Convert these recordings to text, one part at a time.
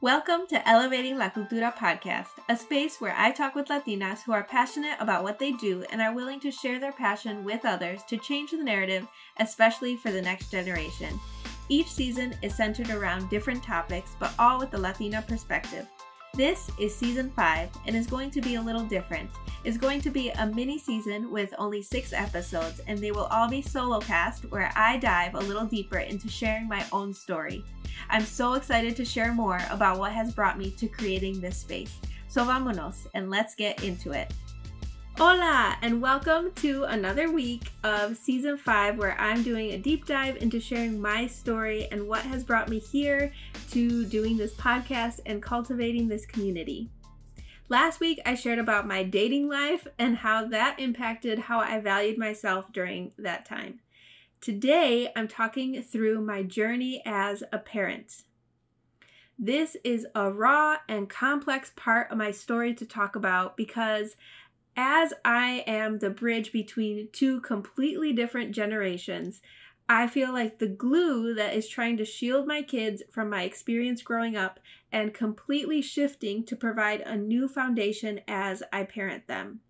Welcome to Elevating La Cultura podcast, a space where I talk with Latinas who are passionate about what they do and are willing to share their passion with others to change the narrative, especially for the next generation. Each season is centered around different topics, but all with the Latina perspective. This is season 5 and is going to be a little different. It's going to be a mini season with only 6 episodes, and they will all be solo cast where I dive a little deeper into sharing my own story. I'm so excited to share more about what has brought me to creating this space. So vámonos and let's get into it. Hola, and welcome to another week of season five, where I'm doing a deep dive into sharing my story and what has brought me here to doing this podcast and cultivating this community. Last week, I shared about my dating life and how that impacted how I valued myself during that time. Today, I'm talking through my journey as a parent. This is a raw and complex part of my story to talk about because as I am the bridge between two completely different generations, I feel like the glue that is trying to shield my kids from my experience growing up and completely shifting to provide a new foundation as I parent them.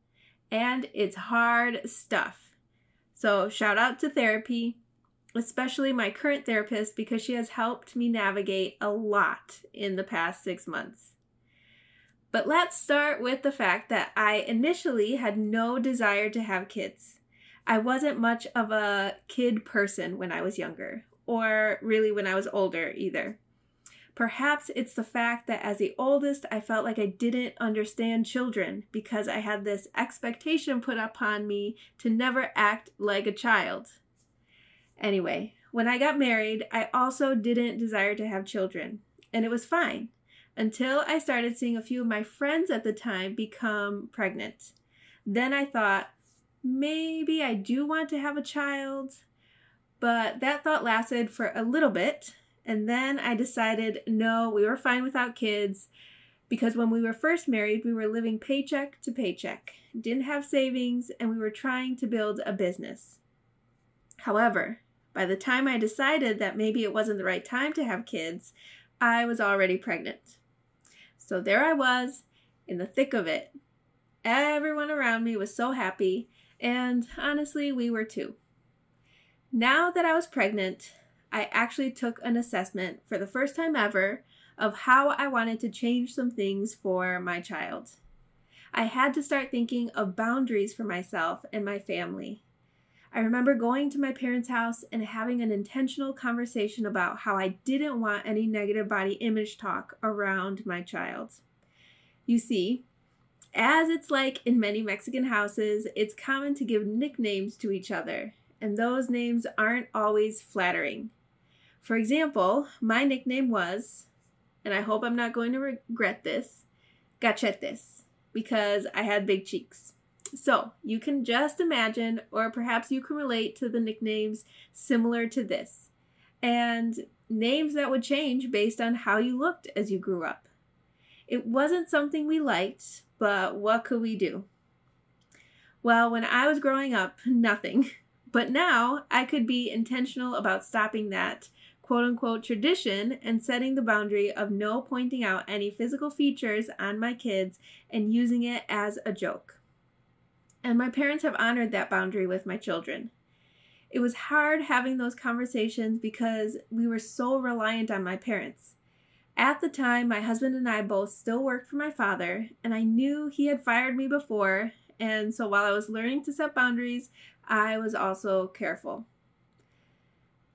And it's hard stuff. So, shout out to therapy, especially my current therapist, because she has helped me navigate a lot in the past six months. But let's start with the fact that I initially had no desire to have kids. I wasn't much of a kid person when I was younger, or really when I was older either. Perhaps it's the fact that as the oldest, I felt like I didn't understand children because I had this expectation put upon me to never act like a child. Anyway, when I got married, I also didn't desire to have children, and it was fine until I started seeing a few of my friends at the time become pregnant. Then I thought, maybe I do want to have a child. But that thought lasted for a little bit. And then I decided, no, we were fine without kids because when we were first married, we were living paycheck to paycheck, didn't have savings, and we were trying to build a business. However, by the time I decided that maybe it wasn't the right time to have kids, I was already pregnant. So there I was in the thick of it. Everyone around me was so happy, and honestly, we were too. Now that I was pregnant, I actually took an assessment for the first time ever of how I wanted to change some things for my child. I had to start thinking of boundaries for myself and my family. I remember going to my parents' house and having an intentional conversation about how I didn't want any negative body image talk around my child. You see, as it's like in many Mexican houses, it's common to give nicknames to each other, and those names aren't always flattering. For example, my nickname was, and I hope I'm not going to regret this, Cachetes, because I had big cheeks. So you can just imagine, or perhaps you can relate to the nicknames similar to this, and names that would change based on how you looked as you grew up. It wasn't something we liked, but what could we do? Well, when I was growing up, nothing. But now I could be intentional about stopping that quote unquote tradition and setting the boundary of no pointing out any physical features on my kids and using it as a joke and my parents have honored that boundary with my children. It was hard having those conversations because we were so reliant on my parents. At the time, my husband and I both still worked for my father, and I knew he had fired me before, and so while I was learning to set boundaries, I was also careful.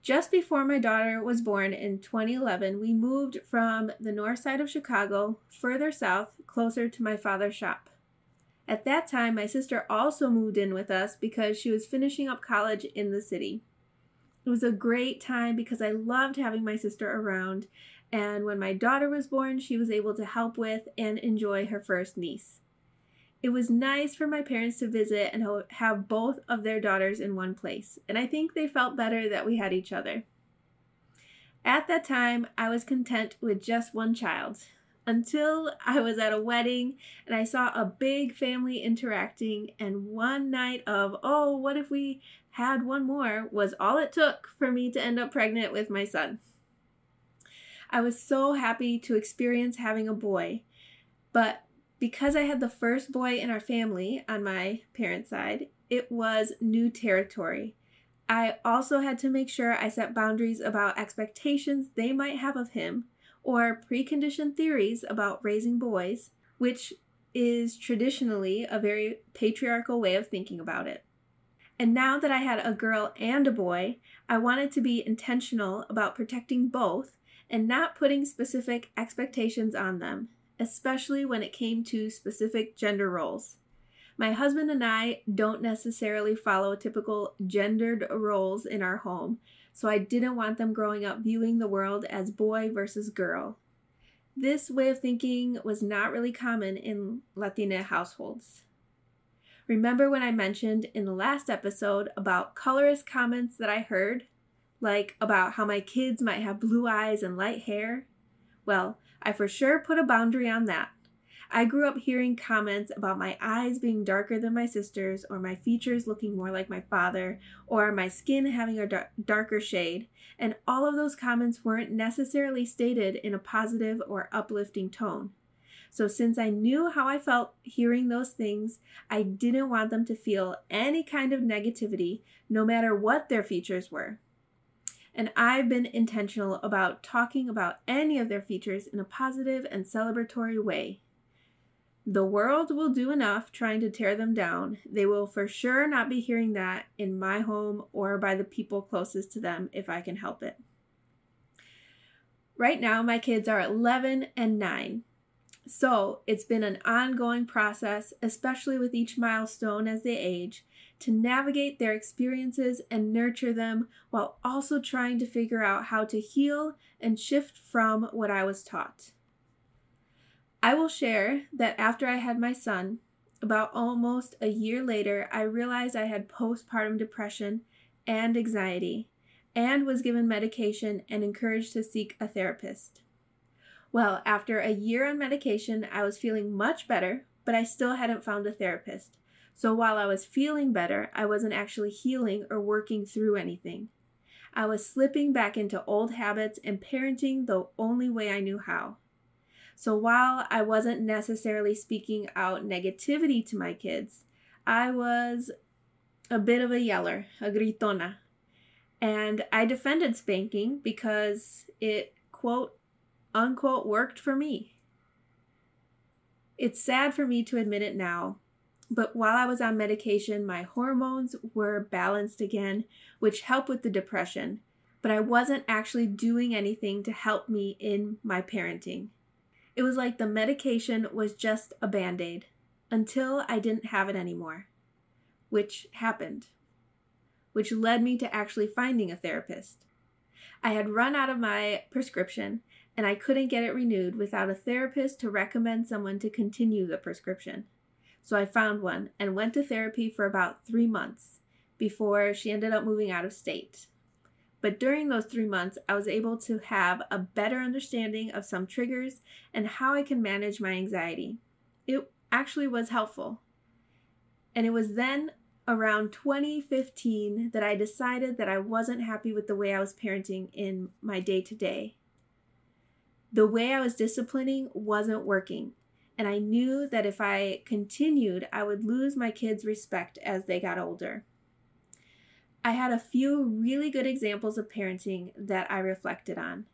Just before my daughter was born in 2011, we moved from the north side of Chicago further south, closer to my father's shop. At that time, my sister also moved in with us because she was finishing up college in the city. It was a great time because I loved having my sister around, and when my daughter was born, she was able to help with and enjoy her first niece. It was nice for my parents to visit and have both of their daughters in one place, and I think they felt better that we had each other. At that time, I was content with just one child, until I was at a wedding and I saw a big family interacting, and one night of, oh, what if we had one more, was all it took for me to end up pregnant with my son. I was so happy to experience having a boy, but because I had the first boy in our family on my parents' side, it was new territory. I also had to make sure I set boundaries about expectations they might have of him or preconditioned theories about raising boys, which is traditionally a very patriarchal way of thinking about it. And now that I had a girl and a boy, I wanted to be intentional about protecting both and not putting specific expectations on them, especially when it came to specific gender roles. My husband and I don't necessarily follow typical gendered roles in our home, so I didn't want them growing up viewing the world as boy versus girl. This way of thinking was not really common in Latina households. Remember when I mentioned in the last episode about colorist comments that I heard? Like about how my kids might have blue eyes and light hair? Well, I for sure put a boundary on that. I grew up hearing comments about my eyes being darker than my sister's, or my features looking more like my father, or my skin having a dar- darker shade, and all of those comments weren't necessarily stated in a positive or uplifting tone. So, since I knew how I felt hearing those things, I didn't want them to feel any kind of negativity, no matter what their features were. And I've been intentional about talking about any of their features in a positive and celebratory way. The world will do enough trying to tear them down. They will for sure not be hearing that in my home or by the people closest to them if I can help it. Right now, my kids are 11 and 9. So it's been an ongoing process, especially with each milestone as they age, to navigate their experiences and nurture them while also trying to figure out how to heal and shift from what I was taught. I will share that after I had my son, about almost a year later, I realized I had postpartum depression and anxiety and was given medication and encouraged to seek a therapist. Well, after a year on medication, I was feeling much better, but I still hadn't found a therapist. So while I was feeling better, I wasn't actually healing or working through anything. I was slipping back into old habits and parenting the only way I knew how. So while I wasn't necessarily speaking out negativity to my kids, I was a bit of a yeller, a gritona. And I defended spanking because it, quote, unquote worked for me. It's sad for me to admit it now, but while I was on medication, my hormones were balanced again, which helped with the depression, but I wasn't actually doing anything to help me in my parenting. It was like the medication was just a band aid until I didn't have it anymore, which happened, which led me to actually finding a therapist. I had run out of my prescription and I couldn't get it renewed without a therapist to recommend someone to continue the prescription. So I found one and went to therapy for about three months before she ended up moving out of state. But during those three months, I was able to have a better understanding of some triggers and how I can manage my anxiety. It actually was helpful. And it was then around 2015 that I decided that I wasn't happy with the way I was parenting in my day to day the way I was disciplining wasn't working, and I knew that if I continued, I would lose my kids' respect as they got older. I had a few really good examples of parenting that I reflected on.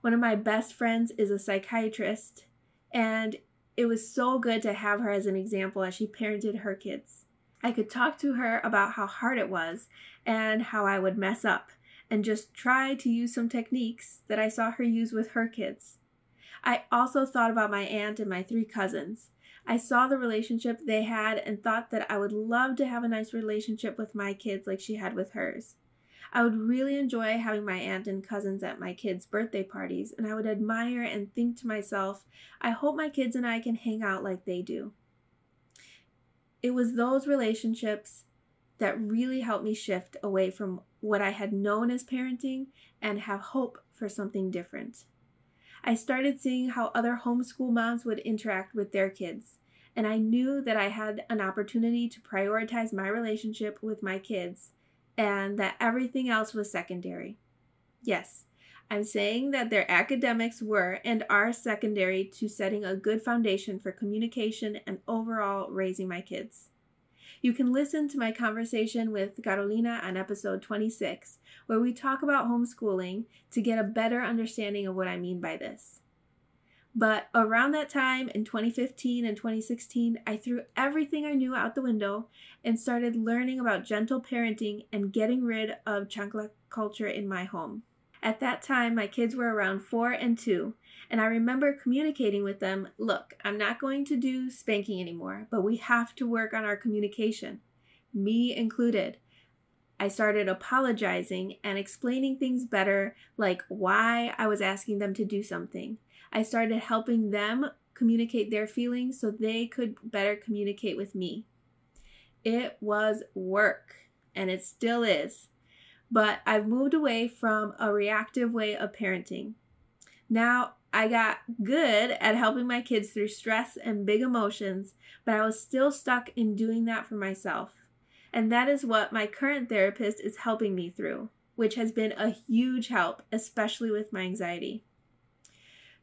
One of my best friends is a psychiatrist, and it was so good to have her as an example as she parented her kids. I could talk to her about how hard it was and how I would mess up and just try to use some techniques that I saw her use with her kids. I also thought about my aunt and my three cousins. I saw the relationship they had and thought that I would love to have a nice relationship with my kids like she had with hers. I would really enjoy having my aunt and cousins at my kids' birthday parties, and I would admire and think to myself, I hope my kids and I can hang out like they do. It was those relationships that really helped me shift away from what I had known as parenting and have hope for something different. I started seeing how other homeschool moms would interact with their kids, and I knew that I had an opportunity to prioritize my relationship with my kids and that everything else was secondary. Yes, I'm saying that their academics were and are secondary to setting a good foundation for communication and overall raising my kids. You can listen to my conversation with Carolina on episode 26, where we talk about homeschooling to get a better understanding of what I mean by this. But around that time in 2015 and 2016, I threw everything I knew out the window and started learning about gentle parenting and getting rid of chancla culture in my home. At that time, my kids were around four and two, and I remember communicating with them look, I'm not going to do spanking anymore, but we have to work on our communication, me included. I started apologizing and explaining things better, like why I was asking them to do something. I started helping them communicate their feelings so they could better communicate with me. It was work, and it still is. But I've moved away from a reactive way of parenting. Now, I got good at helping my kids through stress and big emotions, but I was still stuck in doing that for myself. And that is what my current therapist is helping me through, which has been a huge help, especially with my anxiety.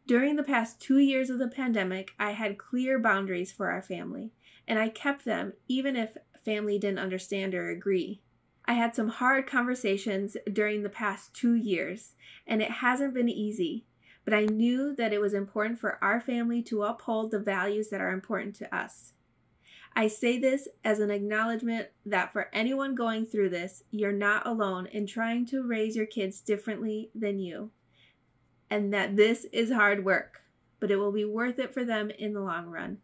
During the past two years of the pandemic, I had clear boundaries for our family, and I kept them even if family didn't understand or agree. I had some hard conversations during the past two years, and it hasn't been easy, but I knew that it was important for our family to uphold the values that are important to us. I say this as an acknowledgement that for anyone going through this, you're not alone in trying to raise your kids differently than you, and that this is hard work, but it will be worth it for them in the long run.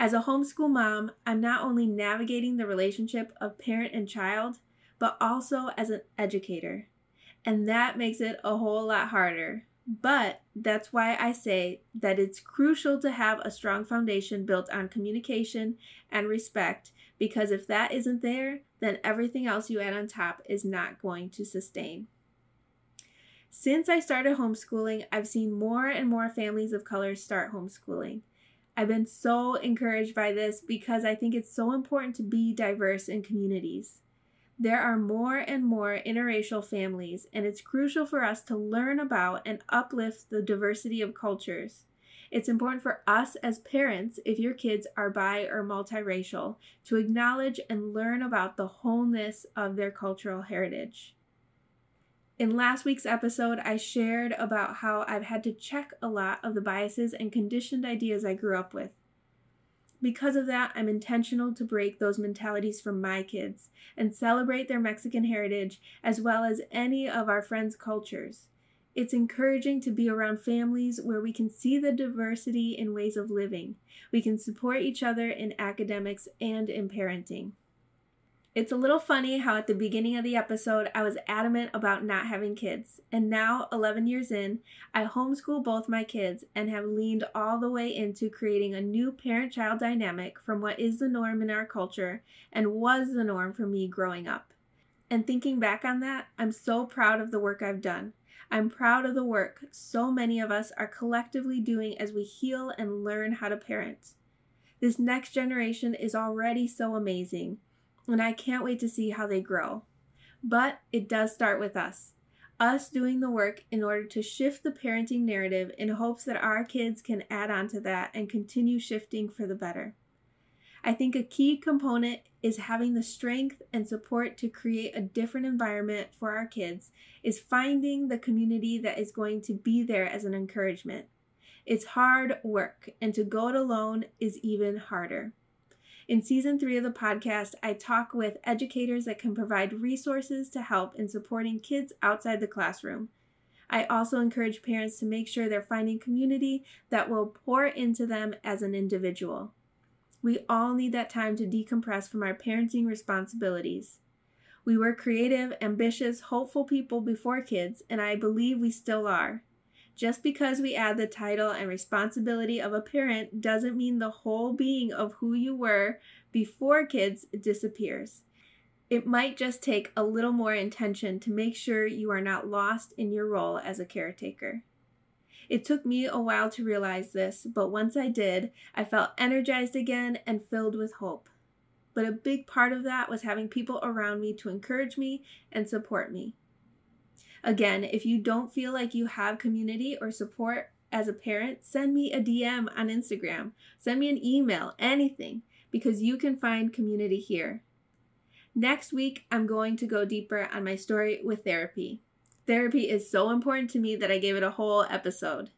As a homeschool mom, I'm not only navigating the relationship of parent and child, but also as an educator. And that makes it a whole lot harder. But that's why I say that it's crucial to have a strong foundation built on communication and respect, because if that isn't there, then everything else you add on top is not going to sustain. Since I started homeschooling, I've seen more and more families of color start homeschooling. I've been so encouraged by this because I think it's so important to be diverse in communities. There are more and more interracial families, and it's crucial for us to learn about and uplift the diversity of cultures. It's important for us as parents, if your kids are bi or multiracial, to acknowledge and learn about the wholeness of their cultural heritage. In last week's episode, I shared about how I've had to check a lot of the biases and conditioned ideas I grew up with. Because of that, I'm intentional to break those mentalities from my kids and celebrate their Mexican heritage as well as any of our friends' cultures. It's encouraging to be around families where we can see the diversity in ways of living. We can support each other in academics and in parenting. It's a little funny how at the beginning of the episode I was adamant about not having kids, and now, 11 years in, I homeschool both my kids and have leaned all the way into creating a new parent child dynamic from what is the norm in our culture and was the norm for me growing up. And thinking back on that, I'm so proud of the work I've done. I'm proud of the work so many of us are collectively doing as we heal and learn how to parent. This next generation is already so amazing and I can't wait to see how they grow. But it does start with us. Us doing the work in order to shift the parenting narrative in hopes that our kids can add on to that and continue shifting for the better. I think a key component is having the strength and support to create a different environment for our kids, is finding the community that is going to be there as an encouragement. It's hard work, and to go it alone is even harder. In season three of the podcast, I talk with educators that can provide resources to help in supporting kids outside the classroom. I also encourage parents to make sure they're finding community that will pour into them as an individual. We all need that time to decompress from our parenting responsibilities. We were creative, ambitious, hopeful people before kids, and I believe we still are. Just because we add the title and responsibility of a parent doesn't mean the whole being of who you were before kids disappears. It might just take a little more intention to make sure you are not lost in your role as a caretaker. It took me a while to realize this, but once I did, I felt energized again and filled with hope. But a big part of that was having people around me to encourage me and support me. Again, if you don't feel like you have community or support as a parent, send me a DM on Instagram, send me an email, anything, because you can find community here. Next week, I'm going to go deeper on my story with therapy. Therapy is so important to me that I gave it a whole episode.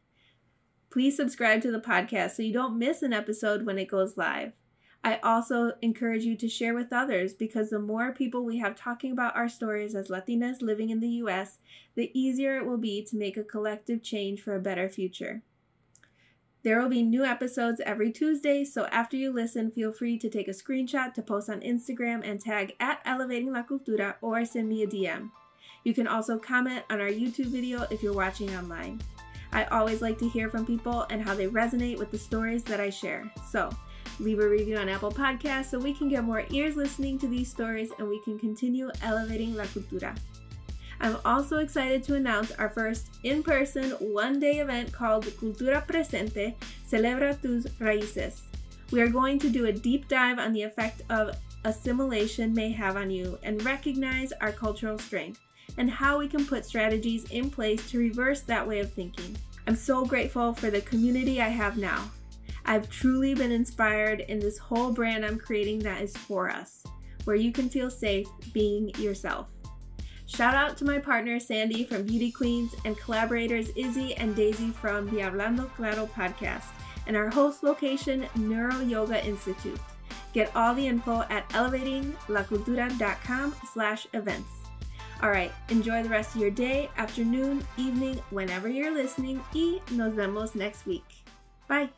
Please subscribe to the podcast so you don't miss an episode when it goes live. I also encourage you to share with others because the more people we have talking about our stories as Latinas living in the US, the easier it will be to make a collective change for a better future. There will be new episodes every Tuesday, so after you listen, feel free to take a screenshot to post on Instagram and tag at Elevating La Cultura or send me a DM. You can also comment on our YouTube video if you're watching online. I always like to hear from people and how they resonate with the stories that I share. So, leave a review on Apple Podcasts so we can get more ears listening to these stories and we can continue elevating La Cultura. I'm also excited to announce our first in person one day event called Cultura Presente Celebra tus Raíces. We are going to do a deep dive on the effect of assimilation may have on you and recognize our cultural strength and how we can put strategies in place to reverse that way of thinking. I'm so grateful for the community I have now. I've truly been inspired in this whole brand I'm creating that is for us, where you can feel safe being yourself. Shout out to my partner Sandy from Beauty Queens and collaborators Izzy and Daisy from the Hablando Claro podcast and our host location, Neuro Yoga Institute. Get all the info at elevatinglacultura.com slash events. All right, enjoy the rest of your day, afternoon, evening, whenever you're listening, y nos vemos next week. Bye.